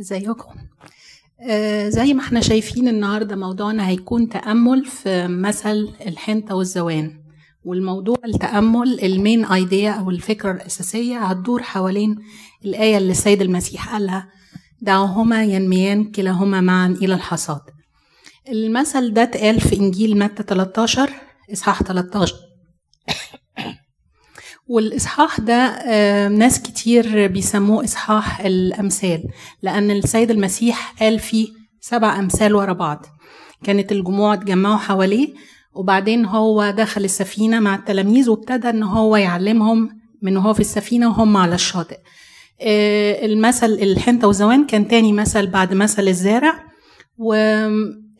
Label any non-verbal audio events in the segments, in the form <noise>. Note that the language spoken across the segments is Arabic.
ازيكم آه زي ما إحنا شايفين النهارده موضوعنا هيكون تأمل في مثل الحنطة والزوان. والموضوع التأمل المين ايديا أو الفكرة الأساسية هتدور حوالين الآية اللي السيد المسيح قالها دعوهما ينميان كلاهما معا إلى الحصاد. المثل ده اتقال في إنجيل متى 13 إصحاح 13 والإصحاح ده ناس كتير بيسموه إصحاح الأمثال لأن السيد المسيح قال فيه سبع أمثال ورا بعض. كانت الجموع اتجمعوا حواليه وبعدين هو دخل السفينة مع التلاميذ وابتدى إن هو يعلمهم من هو في السفينة وهم على الشاطئ. آه، المثل الحنطة وزوان كان تاني مثل بعد مثل الزارع و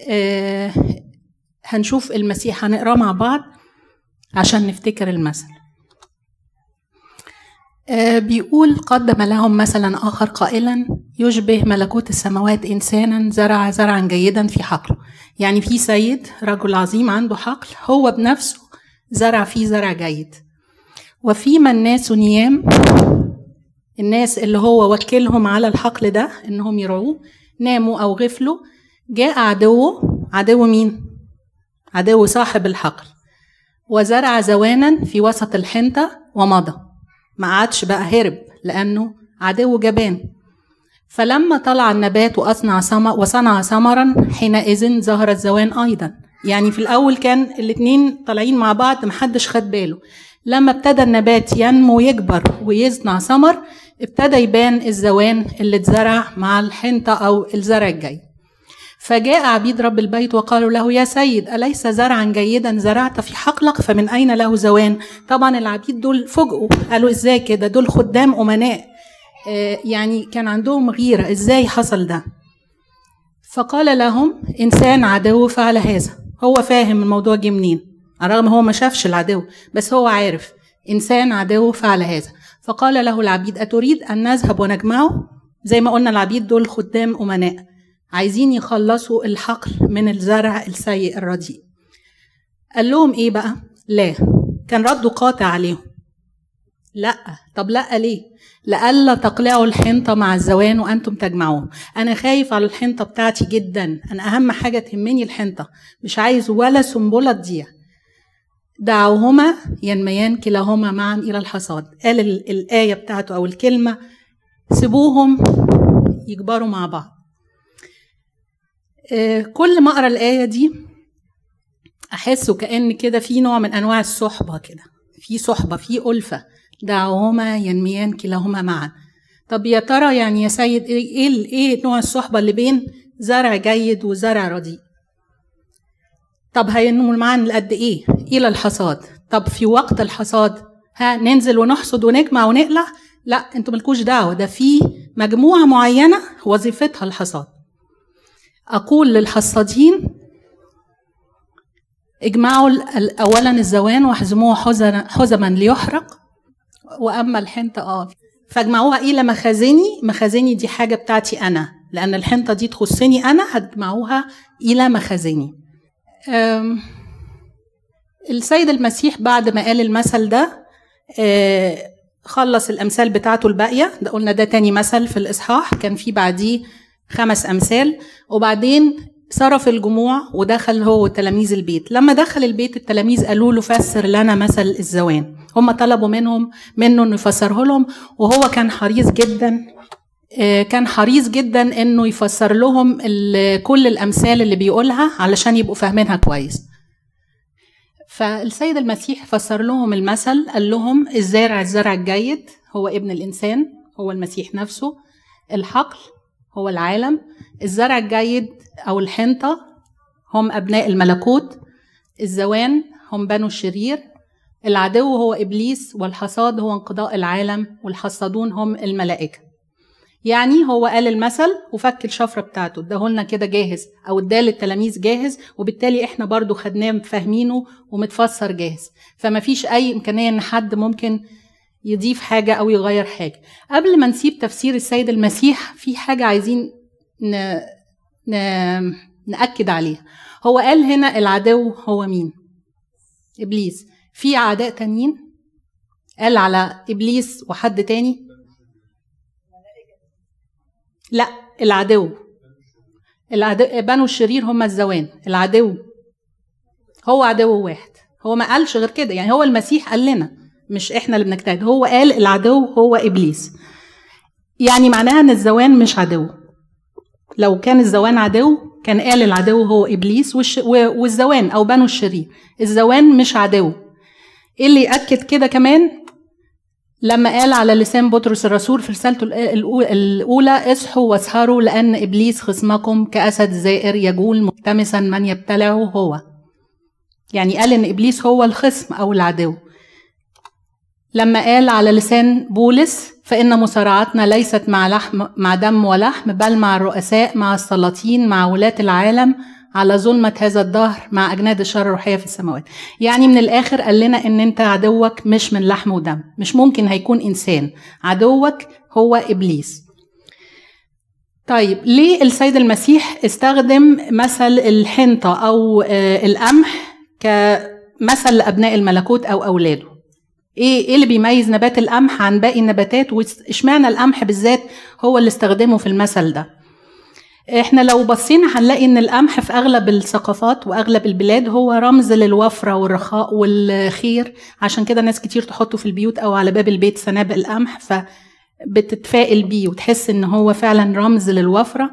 آه، هنشوف المسيح هنقراه مع بعض عشان نفتكر المثل. بيقول قدم لهم مثلا آخر قائلا يشبه ملكوت السماوات إنسانا زرع زرعا جيدا في حقله. يعني في سيد رجل عظيم عنده حقل هو بنفسه زرع فيه زرع جيد. وفيما الناس نيام الناس اللي هو وكلهم على الحقل ده إنهم يرعوه ناموا أو غفلوا جاء عدوه عدو مين؟ عدو صاحب الحقل وزرع زوانا في وسط الحنطة ومضى. ما قعدش بقى هرب لأنه عدو جبان. فلما طلع النبات وأصنع ثمر وصنع ثمرا حينئذ ظهر الزوان أيضا. يعني في الأول كان الاتنين طالعين مع بعض محدش خد باله. لما ابتدى النبات ينمو ويكبر ويصنع ثمر ابتدى يبان الزوان اللي اتزرع مع الحنطة أو الزرع الجاي. فجاء عبيد رب البيت وقالوا له يا سيد أليس زرعا جيدا؟ زرعت في حقلك فمن أين له زوان؟ طبعا العبيد دول فوجئوا قالوا إزاي كده؟ دول خدام أمناء. آه، يعني كان عندهم غيرة إزاي حصل ده؟ فقال لهم إنسان عدو فعل هذا. هو فاهم الموضوع جه منين الرغم هو ما شافش العدو بس هو عارف إنسان عدو فعل هذا. فقال له العبيد أتريد أن نذهب ونجمعه؟ زي ما قلنا العبيد دول خدام أمناء. عايزين يخلصوا الحقل من الزرع السيء الرديء. قال لهم إيه بقى؟ لا كان رده قاطع عليهم. لا طب لا ليه؟ لألا تقلعوا الحنطة مع الزوان وأنتم تجمعوه أنا خايف على الحنطة بتاعتي جدا. أنا أهم حاجة تهمني الحنطة. مش عايز ولا سنبلة تضيع. دعوهما ينميان كلاهما معا إلى الحصاد. قال ال- الآية بتاعته أو الكلمة سيبوهم يكبروا مع بعض. كل ما أقرأ الآية دي احس كأن كده في نوع من أنواع الصحبة كده. في صحبة في ألفة. دعوهما ينميان كلاهما معا. طب يا ترى يعني يا سيد إيه إيه إيه نوع الصحبة اللي بين زرع جيد وزرع رديء؟ طب هينمو معا لقد إيه؟ إلى الحصاد. طب في وقت الحصاد ها ننزل ونحصد ونجمع ونقلع؟ لا أنتوا ملكوش دعوة. ده في مجموعة معينة وظيفتها الحصاد. أقول للحصادين اجمعوا أولا الزوان واحزموه حزما ليحرق. وأما الحنطة آه فاجمعوها إلى مخازني مخازني دي حاجة بتاعتي أنا لأن الحنطة دي تخصني أنا هتجمعوها إلى مخازني. السيد المسيح بعد ما قال المثل ده آه، خلص الأمثال بتاعته الباقية. ده قلنا ده تاني مثل في الإصحاح كان في بعديه خمس أمثال وبعدين صرف الجموع ودخل هو وتلاميذ البيت. لما دخل البيت التلاميذ قالوا له فسر لنا مثل الزوان. هم طلبوا منهم منه إنه يفسره لهم وهو كان حريص جدا آه، كان حريص جدا إنه يفسر لهم كل الأمثال اللي بيقولها علشان يبقوا فاهمينها كويس. فالسيد المسيح فسر لهم المثل قال لهم الزارع الزرع الجيد هو ابن الإنسان هو المسيح نفسه الحقل هو العالم. الزرع الجيد أو الحنطة هم أبناء الملكوت. الزوان هم بنو الشرير. العدو هو إبليس والحصاد هو انقضاء العالم والحصادون هم الملائكة. يعني هو قال المثل وفك الشفرة بتاعته. اداهولنا كده جاهز أو اداه للتلاميذ جاهز وبالتالي إحنا برضو خدناه فاهمينه ومتفسر جاهز. فما فيش أي إمكانية إن حد ممكن يضيف حاجة أو يغير حاجة. قبل ما نسيب تفسير السيد المسيح في حاجة عايزين ن... ن... نأكد عليها. هو قال هنا العدو هو مين؟ إبليس. في أعداء تانيين؟ قال على إبليس وحد تاني؟ لا العدو. العدو بنو الشرير هم الزوان. العدو. هو عدو واحد. هو ما قالش غير كده. يعني هو المسيح قال لنا. مش إحنا اللي بنجتهد هو قال العدو هو إبليس. يعني معناها إن الزوان مش عدو. لو كان الزوان عدو كان قال العدو هو إبليس والزوان أو بنو الشرير الزوان مش عدو. إيه اللي يأكد كده كمان؟ لما قال على لسان بطرس الرسول في رسالته الأولى اصحوا واسهروا لأن إبليس خصمكم كأسد زائر يجول ملتمسا من يبتلعه هو. يعني قال إن إبليس هو الخصم أو العدو. لما قال على لسان بولس فإن مصارعتنا ليست مع لحم مع دم ولحم بل مع الرؤساء مع السلاطين مع ولاة العالم على ظلمة هذا الدهر مع أجناد الشر الروحية في السماوات. يعني من الآخر قال لنا إن أنت عدوك مش من لحم ودم مش ممكن هيكون إنسان. عدوك هو إبليس. طيب ليه السيد المسيح استخدم مثل الحنطة أو آه، القمح كمثل لأبناء الملكوت أو أولاده؟ إيه إيه اللي بيميز نبات القمح عن باقي النباتات؟ واشمعنى القمح بالذات هو اللي استخدمه في المثل ده؟ إحنا لو بصينا هنلاقي إن القمح في أغلب الثقافات وأغلب البلاد هو رمز للوفرة والرخاء والخير. عشان كده ناس كتير تحطه في البيوت أو على باب البيت سنابق القمح فبتتفائل بيه وتحس إن هو فعلا رمز للوفرة.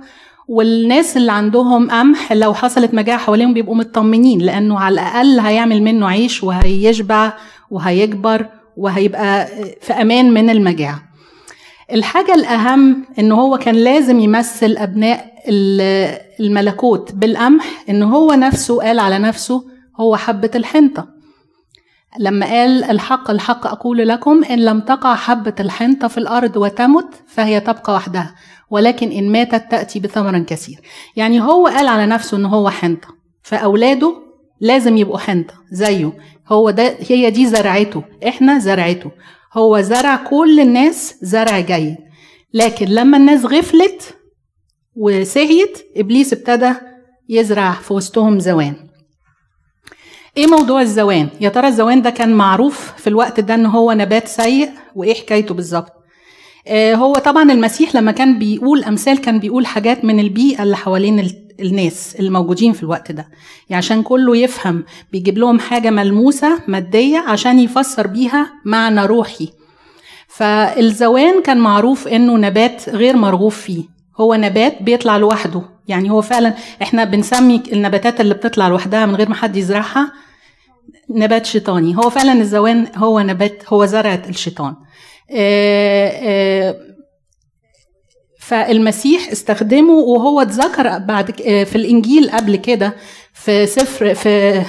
والناس اللي عندهم قمح لو حصلت مجاعة حواليهم بيبقوا مطمنين لأنه على الأقل هيعمل منه عيش وهيشبع وهيكبر وهيبقى في أمان من المجاعة. الحاجة الأهم إن هو كان لازم يمثل أبناء الملكوت بالقمح إن هو نفسه قال على نفسه هو حبة الحنطة. لما قال الحق الحق أقول لكم إن لم تقع حبة الحنطة في الأرض وتمت فهي تبقى وحدها ولكن إن ماتت تأتي بثمر كثير. يعني هو قال على نفسه إن هو حنطة فأولاده لازم يبقوا حنطة زيه. هو ده هي دي زرعته. إحنا زرعته. هو زرع كل الناس زرع جيد. لكن لما الناس غفلت وسهيت إبليس ابتدى يزرع في وسطهم زوان. إيه موضوع الزوان؟ يا ترى الزوان ده كان معروف في الوقت ده إن هو نبات سيء؟ وإيه حكايته بالظبط؟ هو طبعا المسيح لما كان بيقول أمثال كان بيقول حاجات من البيئة اللي حوالين الناس الموجودين في الوقت ده. يعني عشان كله يفهم بيجيب لهم حاجة ملموسة مادية عشان يفسر بيها معنى روحي. فالزوان كان معروف إنه نبات غير مرغوب فيه. هو نبات بيطلع لوحده. يعني هو فعلا إحنا بنسمي النباتات اللي بتطلع لوحدها من غير ما حد يزرعها نبات شيطاني. هو فعلا الزوان هو نبات هو زرعة الشيطان. فالمسيح استخدمه وهو اتذكر بعد في الإنجيل قبل كده في سفر في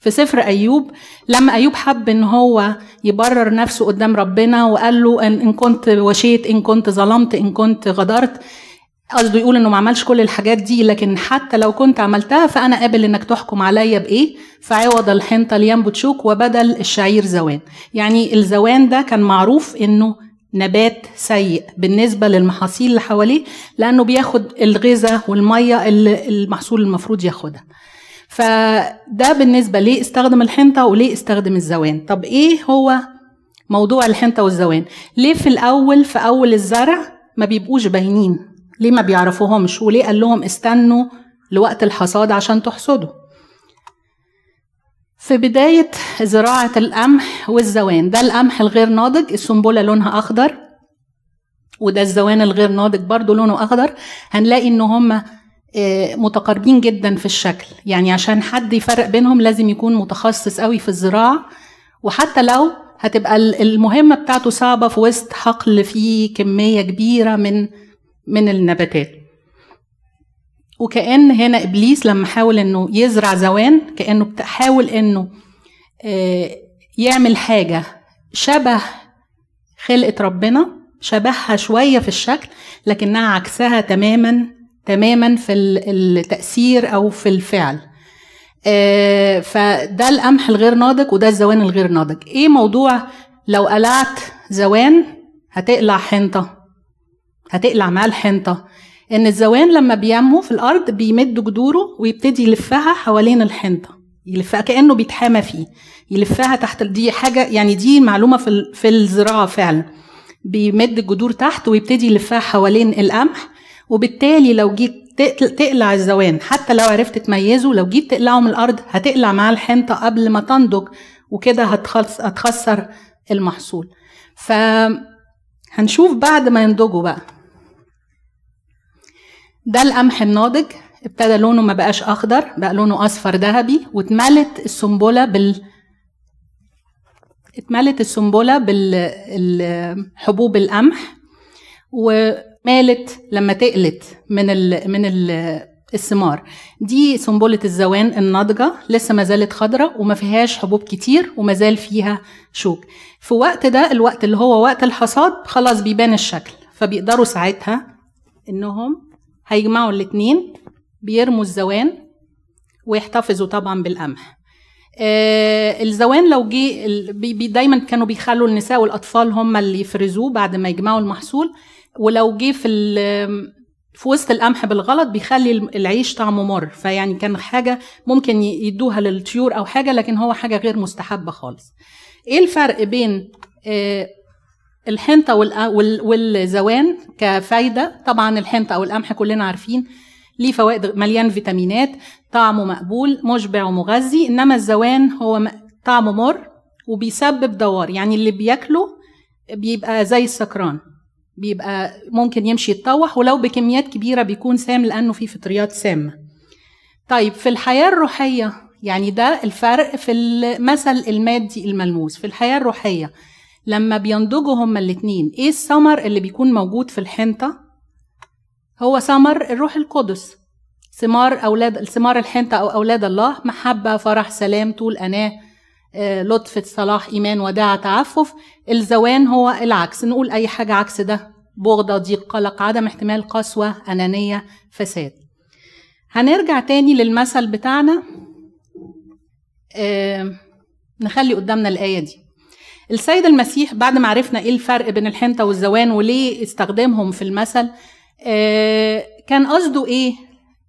في سفر أيوب. لما أيوب حب إن هو يبرر نفسه قدام ربنا وقال له إن, كنت وشيت إن كنت ظلمت إن كنت غدرت قصده يقول إنه ما عملش كل الحاجات دي لكن حتى لو كنت عملتها فأنا قابل إنك تحكم عليا بإيه؟ فعوض الحنطة لينبت شوك وبدل الشعير زوان. يعني الزوان ده كان معروف إنه نبات سيء بالنسبة للمحاصيل اللي حواليه لأنه بياخد الغذاء والمية اللي المحصول المفروض ياخدها. فده بالنسبة ليه استخدم الحنطة وليه استخدم الزوان. طب إيه هو موضوع الحنطة والزوان؟ ليه في الأول في أول الزرع ما بيبقوش باينين ليه ما بيعرفوهمش؟ وليه قال لهم استنوا لوقت الحصاد عشان تحصدوا؟ في بداية زراعة القمح والزوان ده القمح الغير ناضج السنبلة لونها أخضر وده الزوان الغير ناضج برضو لونه أخضر هنلاقي إن هم آه، متقاربين جدا في الشكل. يعني عشان حد يفرق بينهم لازم يكون متخصص قوي في الزراعة وحتى لو هتبقى المهمة بتاعته صعبة في وسط حقل فيه كمية كبيرة من من النباتات. وكأن هنا إبليس لما حاول إنه يزرع زوان كأنه بتحاول إنه آه، يعمل حاجة شبه خلقة ربنا شبهها شوية في الشكل لكنها عكسها تماما تماما في التأثير أو في الفعل. آه، فده القمح الغير ناضج وده الزوان الغير ناضج. إيه موضوع لو قلعت زوان هتقلع حنطة؟ هتقلع مع الحنطة إن الزوان لما بينمو في الأرض بيمد جذوره ويبتدي يلفها حوالين الحنطة. يلفها كأنه بيتحامى فيه. يلفها تحت دي حاجة يعني دي معلومة في في الزراعة فعلا. بيمد الجذور تحت ويبتدي يلفها حوالين القمح. وبالتالي لو جيت تقلع الزوان حتى لو عرفت تميزه لو جيت تقلعه من الأرض هتقلع معاه الحنطة قبل ما تنضج وكده هتخسر المحصول. فهنشوف بعد ما ينضجوا بقى. ده القمح الناضج ابتدى لونه ما بقاش أخضر بقى لونه أصفر ذهبي واتملت السنبلة بال اتملت السنبلة بالحبوب القمح ومالت لما تقلت من ال من ال الثمار. دي سنبلة الزوان الناضجة لسه ما زالت خضرة وما فيهاش حبوب كتير وما زال فيها شوك. في وقت ده الوقت اللي هو وقت الحصاد خلاص بيبان الشكل فبيقدروا ساعتها إنهم هيجمعوا الاتنين بيرموا الزوان ويحتفظوا طبعا بالقمح. آه الزوان لو جه دايما كانوا بيخلوا النساء والأطفال هم اللي يفرزوه بعد ما يجمعوا المحصول. ولو جه في في وسط القمح بالغلط بيخلي العيش طعمه مر. فيعني كان حاجة ممكن يدوها للطيور أو حاجة لكن هو حاجة غير مستحبة خالص. إيه الفرق بين آه الحنطة والزوان كفايدة. طبعا الحنطة أو القمح كلنا عارفين ليه فوائد مليان فيتامينات طعمه مقبول مشبع ومغذي إنما الزوان هو طعمه مر وبيسبب دوار. يعني اللي بياكله بيبقى زي السكران بيبقى ممكن يمشي يتطوح ولو بكميات كبيرة بيكون سام لأنه فيه فطريات سامة. طيب في الحياة الروحية يعني ده الفرق في المثل المادي الملموس. في الحياة الروحية لما بينضجوا هما الاتنين إيه الثمر اللي بيكون موجود في الحنطة؟ هو ثمر الروح القدس. ثمار أولاد ثمار الحنطة أو أولاد الله محبة فرح سلام طول أناة لطف صلاح إيمان وداع تعفف. الزوان هو العكس. نقول أي حاجة عكس ده. بغضة ضيق قلق عدم احتمال قسوة أنانية فساد. هنرجع تاني للمثل بتاعنا. آه نخلي قدامنا الآية دي. السيد المسيح بعد ما عرفنا إيه الفرق بين الحنطة والزوان وليه استخدمهم في المثل آه كان قصده إيه؟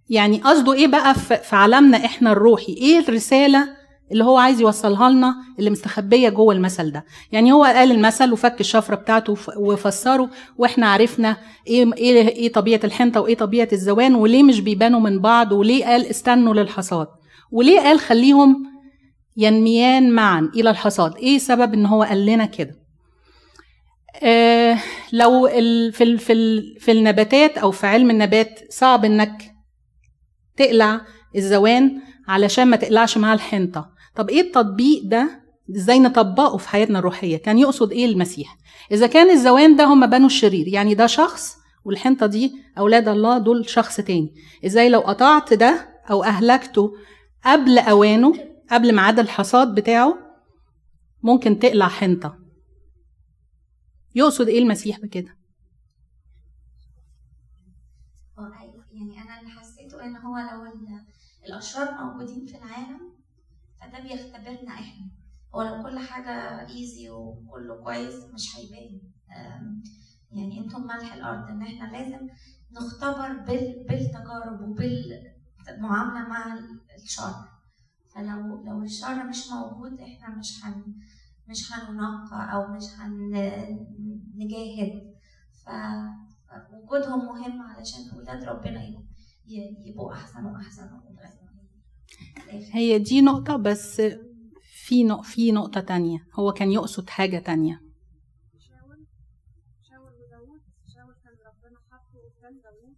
يعني قصده إيه بقى في عالمنا إحنا الروحي؟ إيه الرسالة اللي هو عايز يوصلها لنا اللي مستخبية جوه المثل ده؟ يعني هو قال المثل وفك الشفرة بتاعته وفسره وإحنا عرفنا إيه إيه إيه طبيعة الحنطة وايه طبيعة الزوان وليه مش بيبانوا من بعض وليه قال استنوا للحصاد؟ وليه قال خليهم ينميان معا إلى الحصاد. إيه سبب إن هو قال لنا كده؟ آه لو ال في ال في ال في النباتات أو في علم النبات صعب إنك تقلع الزوان علشان ما تقلعش معاه الحنطة. طب إيه التطبيق ده؟ إزاي نطبقه في حياتنا الروحية؟ كان يقصد إيه المسيح؟ إذا كان الزوان ده هم بنو الشرير يعني ده شخص والحنطة دي أولاد الله دول شخص تاني. إزاي لو قطعت ده أو أهلكته قبل أوانه قبل ميعاد الحصاد بتاعه ممكن تقلع حنطة. يقصد إيه المسيح بكده؟ يعني أنا اللي حسيته إن هو لو الأشرار موجودين في العالم فده بيختبرنا إحنا. هو لو كل حاجة ايزي وكله كويس مش هيبان. يعني أنتم ملح الأرض إن إحنا لازم نختبر بال... بالتجارب وبالمعاملة مع الشر. فلو لو الشر مش موجود إحنا مش هن مش هننقى أو مش هنجاهد فوجودهم مهم علشان ولاد ربنا يبقوا أحسن وأحسن هي دي نقطة بس في نق في نقطة تانية. هو كان يقصد حاجة تانية. شاول شاول وداود شاول كان ربنا حطه قدام داود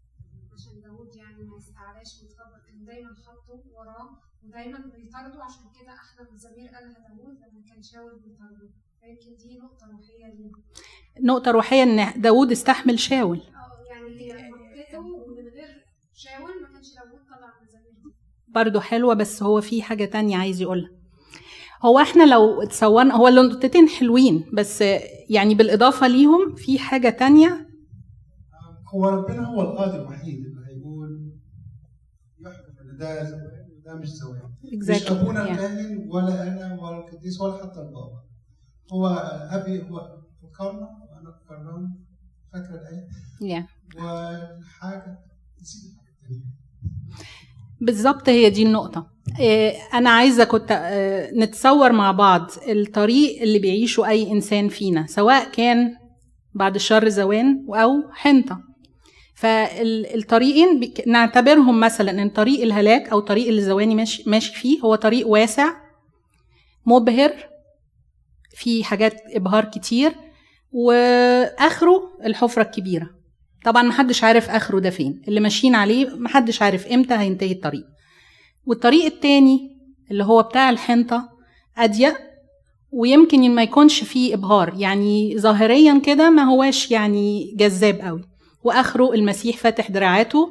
عشان داود يعني ما يستعلاش ويتكبر كان دايما حاطه وراه ودايما بيطارده عشان كده أحلى مزامير قالها داود لما كان شاول بيطارده فيمكن دي نقطة روحية ليه؟ نقطة روحية إن داود استحمل شاول. آه يعني هي ومن غير شاول ما كانش داود طلع المزامير دي. برضو حلوة بس هو في حاجة تانية عايز يقولها. هو إحنا لو تصورنا هو النقطتين حلوين بس يعني بالإضافة ليهم في حاجة تانية. هو ربنا هو القادر الوحيد اللي هيقول يحكم ان ده مش مش exactly. أبونا yeah. الكاهن ولا أنا ولا القديس ولا حتى البابا. هو أبي هو فكرنا وأنا فكرناه فاكرة الآية؟ Yeah. والحاجة نسيت الحاجة الثانية بالظبط هي دي النقطة. إيه، أنا عايزة كنت آه، نتصور مع بعض الطريق اللي بيعيشه أي إنسان فينا سواء كان بعد الشر زوان أو حنطة. فالطريقين نعتبرهم مثلا إن طريق الهلاك أو طريق اللي زواني ماشي, ماشي فيه هو طريق واسع مبهر في حاجات إبهار كتير وآخره الحفرة الكبيرة. طبعا محدش عارف آخره ده فين اللي ماشيين عليه محدش عارف إمتى هينتهي الطريق. والطريق التاني اللي هو بتاع الحنطة أضيق ويمكن ما يكونش فيه إبهار يعني ظاهريا كده ما هواش يعني جذاب قوي. وآخره المسيح فاتح دراعاته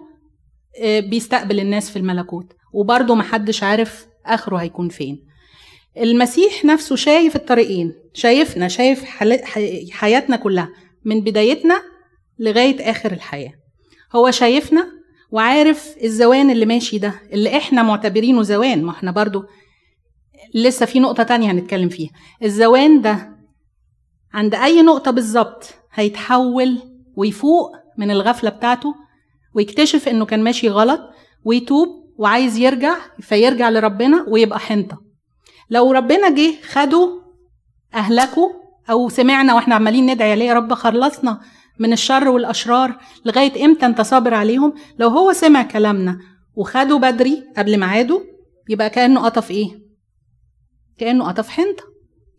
آه، بيستقبل الناس في الملكوت. وبرضه محدش عارف آخره هيكون فين. المسيح نفسه شايف الطريقين شايفنا شايف حياتنا كلها من بدايتنا لغاية آخر الحياة. هو شايفنا وعارف الزوان اللي ماشي ده اللي إحنا معتبرينه زوان. ما إحنا برضو لسه في نقطة تانية هنتكلم فيها. الزوان ده عند أي نقطة بالظبط هيتحول ويفوق من الغفلة بتاعته ويكتشف إنه كان ماشي غلط ويتوب وعايز يرجع فيرجع لربنا ويبقى حنطة. لو ربنا جه خده أهلكه أو سمعنا وإحنا عمالين ندعي عليه يا رب خلصنا من الشر والأشرار لغاية إمتى أنت صابر عليهم؟ لو هو سمع كلامنا وخده بدري قبل ميعاده يبقى كأنه قطف إيه؟ كأنه قطف حنطة.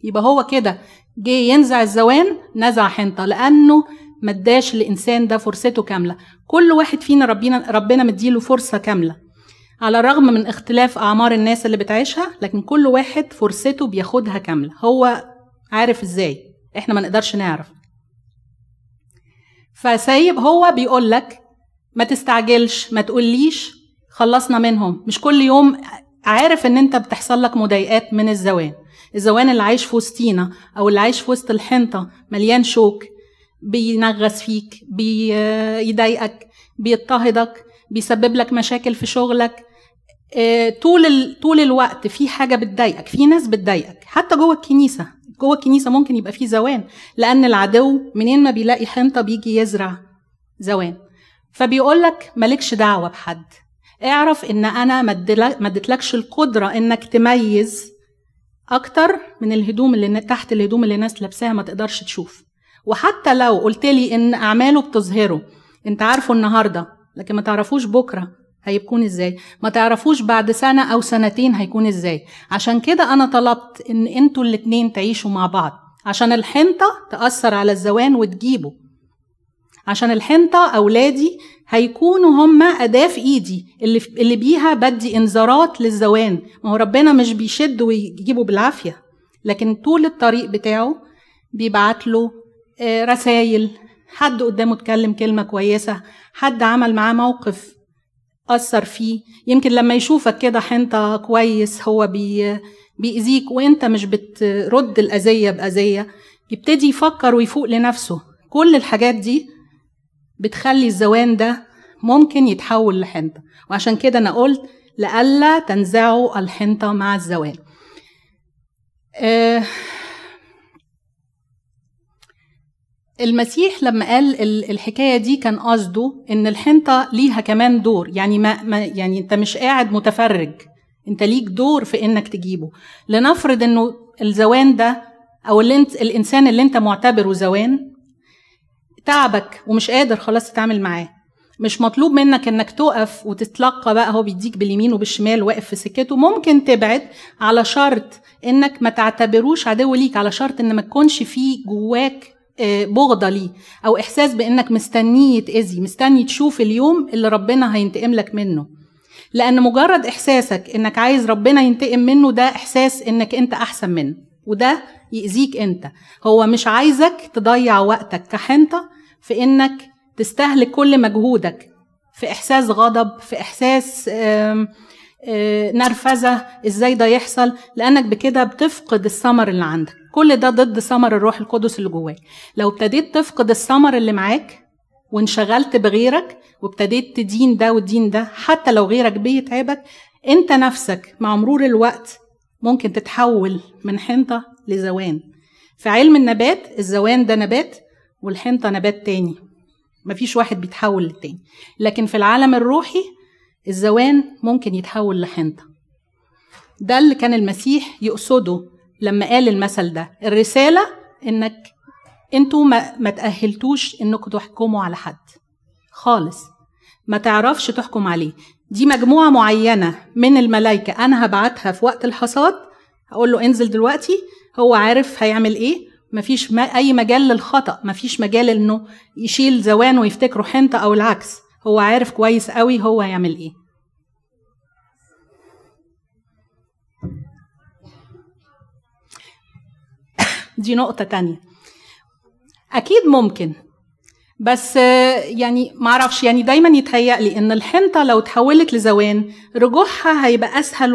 يبقى هو كده جه ينزع الزوان نزع حنطة لأنه ما اداش الإنسان ده فرصته كاملة. كل واحد فينا ربنا ربنا مديله فرصة كاملة. على الرغم من اختلاف أعمار الناس اللي بتعيشها لكن كل واحد فرصته بياخدها كاملة. هو عارف إزاي؟ إحنا ما نقدرش نعرف. فسايب هو بيقول لك ما تستعجلش ما تقوليش خلصنا منهم. مش كل يوم عارف إن أنت بتحصل لك مضايقات من الزوان. الزوان اللي عايش في وسطينا أو اللي عايش في وسط الحنطة مليان شوك بينغص فيك بيضايقك بيضطهدك بيسبب لك مشاكل في شغلك. آه، طول. طول الوقت في حاجة بتضايقك في ناس بتضايقك. حتى جوه الكنيسة جوه الكنيسة ممكن يبقى في زوان لأن العدو منين ما بيلاقي حنطة بيجي يزرع زوان. فبيقول لك مالكش دعوة بحد. اعرف إن أنا ما اديتلكش القدرة إنك تميز أكتر من الهدوم اللي تحت الهدوم اللي الناس لابساها ما تقدرش تشوف. وحتى لو قلت لي إن أعماله بتظهره أنت عارفه النهارده لكن ما تعرفوش بكرة هيكون إزاي؟ ما تعرفوش بعد سنة أو سنتين هيكون إزاي؟ عشان كده أنا طلبت إن أنتوا الاتنين تعيشوا مع بعض. عشان الحنطة تأثر على الزوان وتجيبه. عشان الحنطة أولادي هيكونوا هم أداة في إيدي اللي اللي بيها بدي إنذارات للزوان. ما هو ربنا مش بيشد ويجيبه بالعافية. لكن طول الطريق بتاعه بيبعت له رسائل حد قدامه اتكلم كلمة كويسة. حد عمل معاه موقف أثر فيه. يمكن لما يشوفك كده حنطة كويس هو بي بيأذيك وأنت مش بترد الأذية بأذية يبتدي يفكر ويفوق لنفسه. كل الحاجات دي بتخلي الزوان ده ممكن يتحول لحنطة. وعشان كده أنا قلت لألا تنزعوا الحنطة مع الزوان. آه المسيح لما قال الحكاية دي كان قصده إن الحنطة ليها كمان دور. يعني ما, ما يعني أنت مش قاعد متفرج. أنت ليك دور في إنك تجيبه. لنفرض إنه الزوان ده أو اللي انت الإنسان اللي أنت معتبره زوان تعبك ومش قادر خلاص تتعامل معاه. مش مطلوب منك إنك تقف وتتلقى بقى هو بيديك باليمين وبالشمال واقف في سكته. ممكن تبعد على شرط إنك ما تعتبروش عدو ليك على شرط إن ما تكونش فيه جواك بغضة ليه أو إحساس بإنك مستنية يتأذي مستني تشوف اليوم اللي ربنا هينتقم لك منه. لأن مجرد إحساسك إنك عايز ربنا ينتقم منه ده إحساس إنك أنت أحسن منه وده يأذيك أنت. هو مش عايزك تضيع وقتك كحنطة في إنك تستهلك كل مجهودك في إحساس غضب في إحساس آم نرفزة. إزاي ده يحصل؟ لأنك بكده بتفقد الثمر اللي عندك. كل ده ضد ثمر الروح القدس اللي جواك. لو ابتديت تفقد الثمر اللي معاك وانشغلت بغيرك وابتديت تدين ده وتدين ده حتى لو غيرك بيتعبك أنت نفسك مع مرور الوقت ممكن تتحول من حنطة لزوان. في علم النبات الزوان ده نبات والحنطة نبات تاني. مفيش واحد بيتحول للتاني. لكن في العالم الروحي الزوان ممكن يتحول لحنطة. ده اللي كان المسيح يقصده لما قال المثل ده الرسالة إنك أنتوا ما, ما تأهلتوش إنكم تحكموا على حد. خالص. ما تعرفش تحكم عليه. دي مجموعة معينة من الملائكة أنا هبعتها في وقت الحصاد هقول له انزل دلوقتي هو عارف هيعمل إيه. مفيش ما أي مجال للخطأ مفيش مجال إنه يشيل زوان ويفتكره حنطة أو العكس. هو عارف كويس قوي هو هيعمل إيه. <coughs> دي نقطة تانية. أكيد ممكن بس يعني معرفش يعني دايما يتهيأ لي إن الحنطة لو تحولت لزوان رجوعها هيبقى أسهل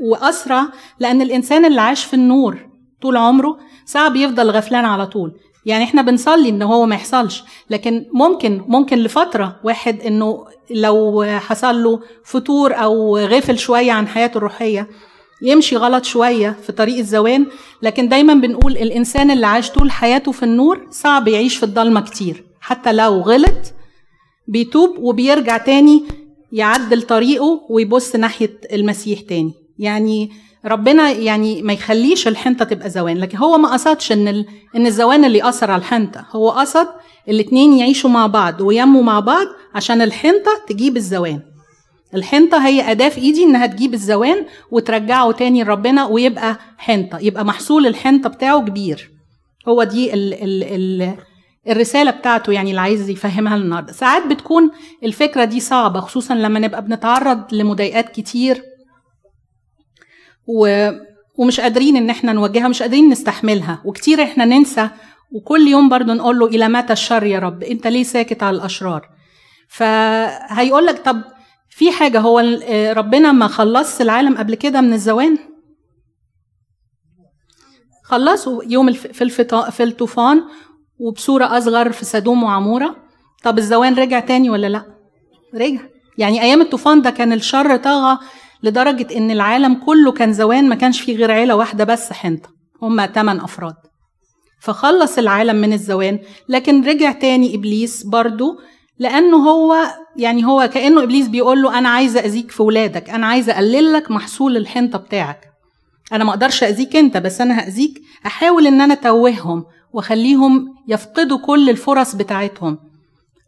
وأسرع لأن الإنسان اللي عاش في النور طول عمره صعب يفضل غفلان على طول. يعني إحنا بنصلي إن هو ما يحصلش. لكن ممكن ممكن لفترة واحد إنه لو حصل له فتور أو غفل شوية عن حياته الروحية يمشي غلط شوية في طريق الزوان. لكن دايما بنقول الإنسان اللي عاش طول حياته في النور صعب يعيش في الضلمة كتير. حتى لو غلط بيتوب وبيرجع تاني يعدل طريقه ويبص ناحية المسيح تاني. يعني ربنا يعني ما يخليش الحنطة تبقى زوان. لكن هو ما قصدش إن ال... إن الزوان اللي اثر على الحنطة. هو قصد الاتنين يعيشوا مع بعض وينموا مع بعض عشان الحنطة تجيب الزوان. الحنطة هي أداة في إيدي إنها تجيب الزوان وترجعه تاني لربنا ويبقى حنطة يبقى محصول الحنطة بتاعه كبير. هو دي ال ال ال الرسالة بتاعته يعني اللي عايز يفهمها النهاردة ساعات بتكون الفكرة دي صعبة خصوصا لما نبقى بنتعرض لمضايقات كتير. و... ومش قادرين ان إحنا نواجهها مش قادرين نستحملها. وكتير إحنا ننسى وكل يوم برضو نقول له إلى متى الشر يا رب؟ أنت ليه ساكت على الأشرار؟ فهيقول لك طب في حاجة هو ربنا ما خلص العالم قبل كده من الزوان؟ خلصوا يوم في الفطا في الطوفان وبصورة أصغر في سدوم وعمورة. طب الزوان رجع تاني ولا لأ؟ رجع. يعني أيام الطوفان ده كان الشر طغى لدرجة إن العالم كله كان زوان ما كانش فيه غير عيلة واحدة بس حنطة. هما تمن أفراد. فخلص العالم من الزوان لكن رجع تاني إبليس برضو لأنه هو يعني هو كأنه إبليس بيقول له أنا عايز أذيك في ولادك أنا عايز أقلل لك محصول الحنطة بتاعك. أنا ما أقدرش أذيك أنت بس أنا هأذيك أحاول إن أنا أتوههم وأخليهم يفقدوا كل الفرص بتاعتهم.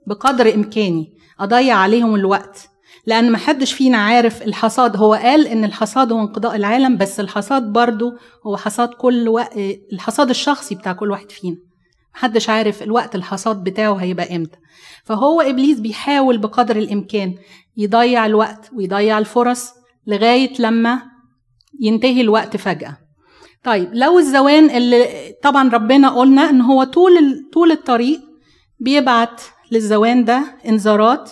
بقدر إمكاني أضيع عليهم الوقت. لأن محدش فينا عارف الحصاد هو قال إن الحصاد هو انقضاء العالم بس الحصاد برضو هو حصاد كل وقت الحصاد الشخصي بتاع كل واحد فينا. محدش عارف الوقت الحصاد بتاعه هيبقى إمتى. فهو إبليس بيحاول بقدر الإمكان يضيع الوقت ويضيع الفرص لغاية لما ينتهي الوقت فجأة. طيب لو الزوان اللي طبعا ربنا قلنا إن هو طول طول الطريق بيبعت للزوان ده انذارات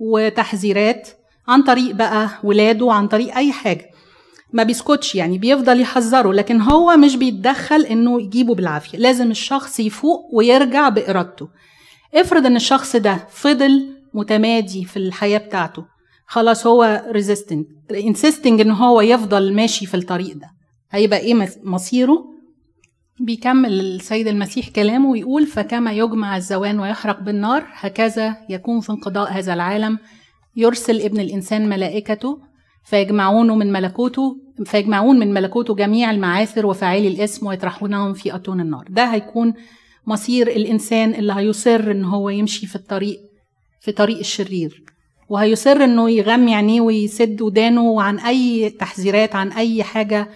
وتحذيرات عن طريق بقى ولاده عن طريق أي حاجة. ما بيسكتش يعني بيفضل يحذره لكن هو مش بيتدخل إنه يجيبه بالعافية. لازم الشخص يفوق ويرجع بإرادته. افرض إن الشخص ده فضل متمادي في الحياة بتاعته. خلاص هو resistant insisting إن هو يفضل ماشي في الطريق ده. هيبقى إيه مصيره؟ بيكمل السيد المسيح كلامه ويقول فكما يجمع الزوان ويحرق بالنار هكذا يكون في انقضاء هذا العالم. يرسل ابن الإنسان ملائكته فيجمعونه من ملكوته فيجمعون من ملكوته جميع المعاثر وفاعلي الاسم ويطرحونهم في أتون النار. ده هيكون مصير الإنسان اللي هيصر إن هو يمشي في الطريق في طريق الشرير. وهيصر إنه يغمي عينيه ويسد ودانه عن أي تحذيرات عن أي حاجة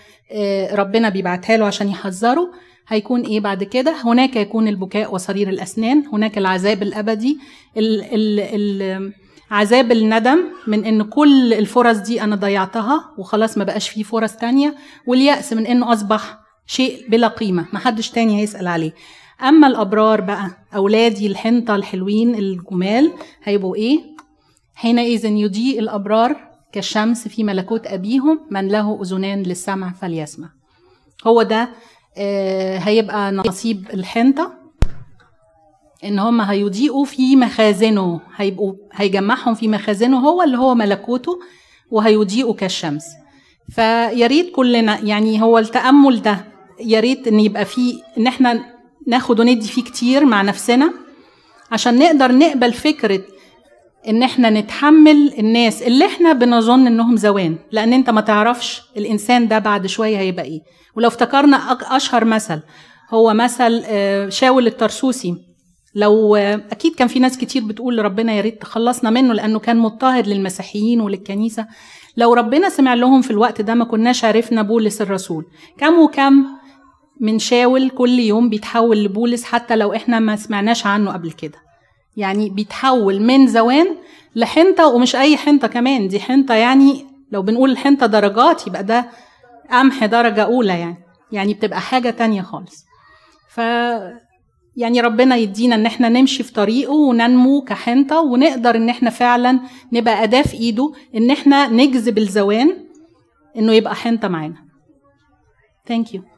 ربنا بيبعتها له عشان يحذره. هيكون إيه بعد كده؟ هناك يكون البكاء وصرير الأسنان هناك العذاب الأبدي ال ال ال عذاب الندم من إن كل الفرص دي أنا ضيعتها وخلاص ما بقاش فيه فرص تانية واليأس من إنه أصبح شيء بلا قيمة ما حدش تاني هيسأل عليه. أما الأبرار بقى أولادي الحنطة الحلوين الجمال هيبقوا إيه؟ حينئذ يضيء الأبرار كالشمس في ملكوت أبيهم من له أذنان للسمع فليسمع. هو ده هيبقى نصيب الحنطة إن هم هيضيئوا في مخازنه هيبقوا هيجمعهم في مخازنه هو اللي هو ملكوته وهيضيئوا كالشمس. فيا ريت كلنا يعني هو التأمل ده يا ريت إن يبقى فيه إن إحنا ناخد وندي فيه كتير مع نفسنا عشان نقدر نقبل فكرة إن إحنا نتحمل الناس اللي إحنا بنظن إنهم زوان لأن إنت ما تعرفش الإنسان ده بعد شوية هيبقى إيه. ولو افتكرنا أشهر مثل هو مثل شاول الترسوسي. لو أكيد كان في ناس كتير بتقول لربنا يا ريت تخلصنا منه لأنه كان مضطهد للمسيحيين وللكنيسة. لو ربنا سمع لهم في الوقت ده ما كناش عرفنا بولس الرسول. كم وكم من شاول كل يوم بيتحول لبولس حتى لو إحنا ما سمعناش عنه قبل كده. يعني بيتحول من زوان لحنطة ومش أي حنطة كمان دي حنطة يعني لو بنقول الحنطة درجات يبقى ده قمح درجة أولى يعني يعني بتبقى حاجة تانية خالص ف يعني ربنا يدينا إن إحنا نمشي في طريقه وننمو كحنطة ونقدر إن إحنا فعلا نبقى أداة في إيده إن إحنا نجذب الزوان إنه يبقى حنطة معانا. Thank you.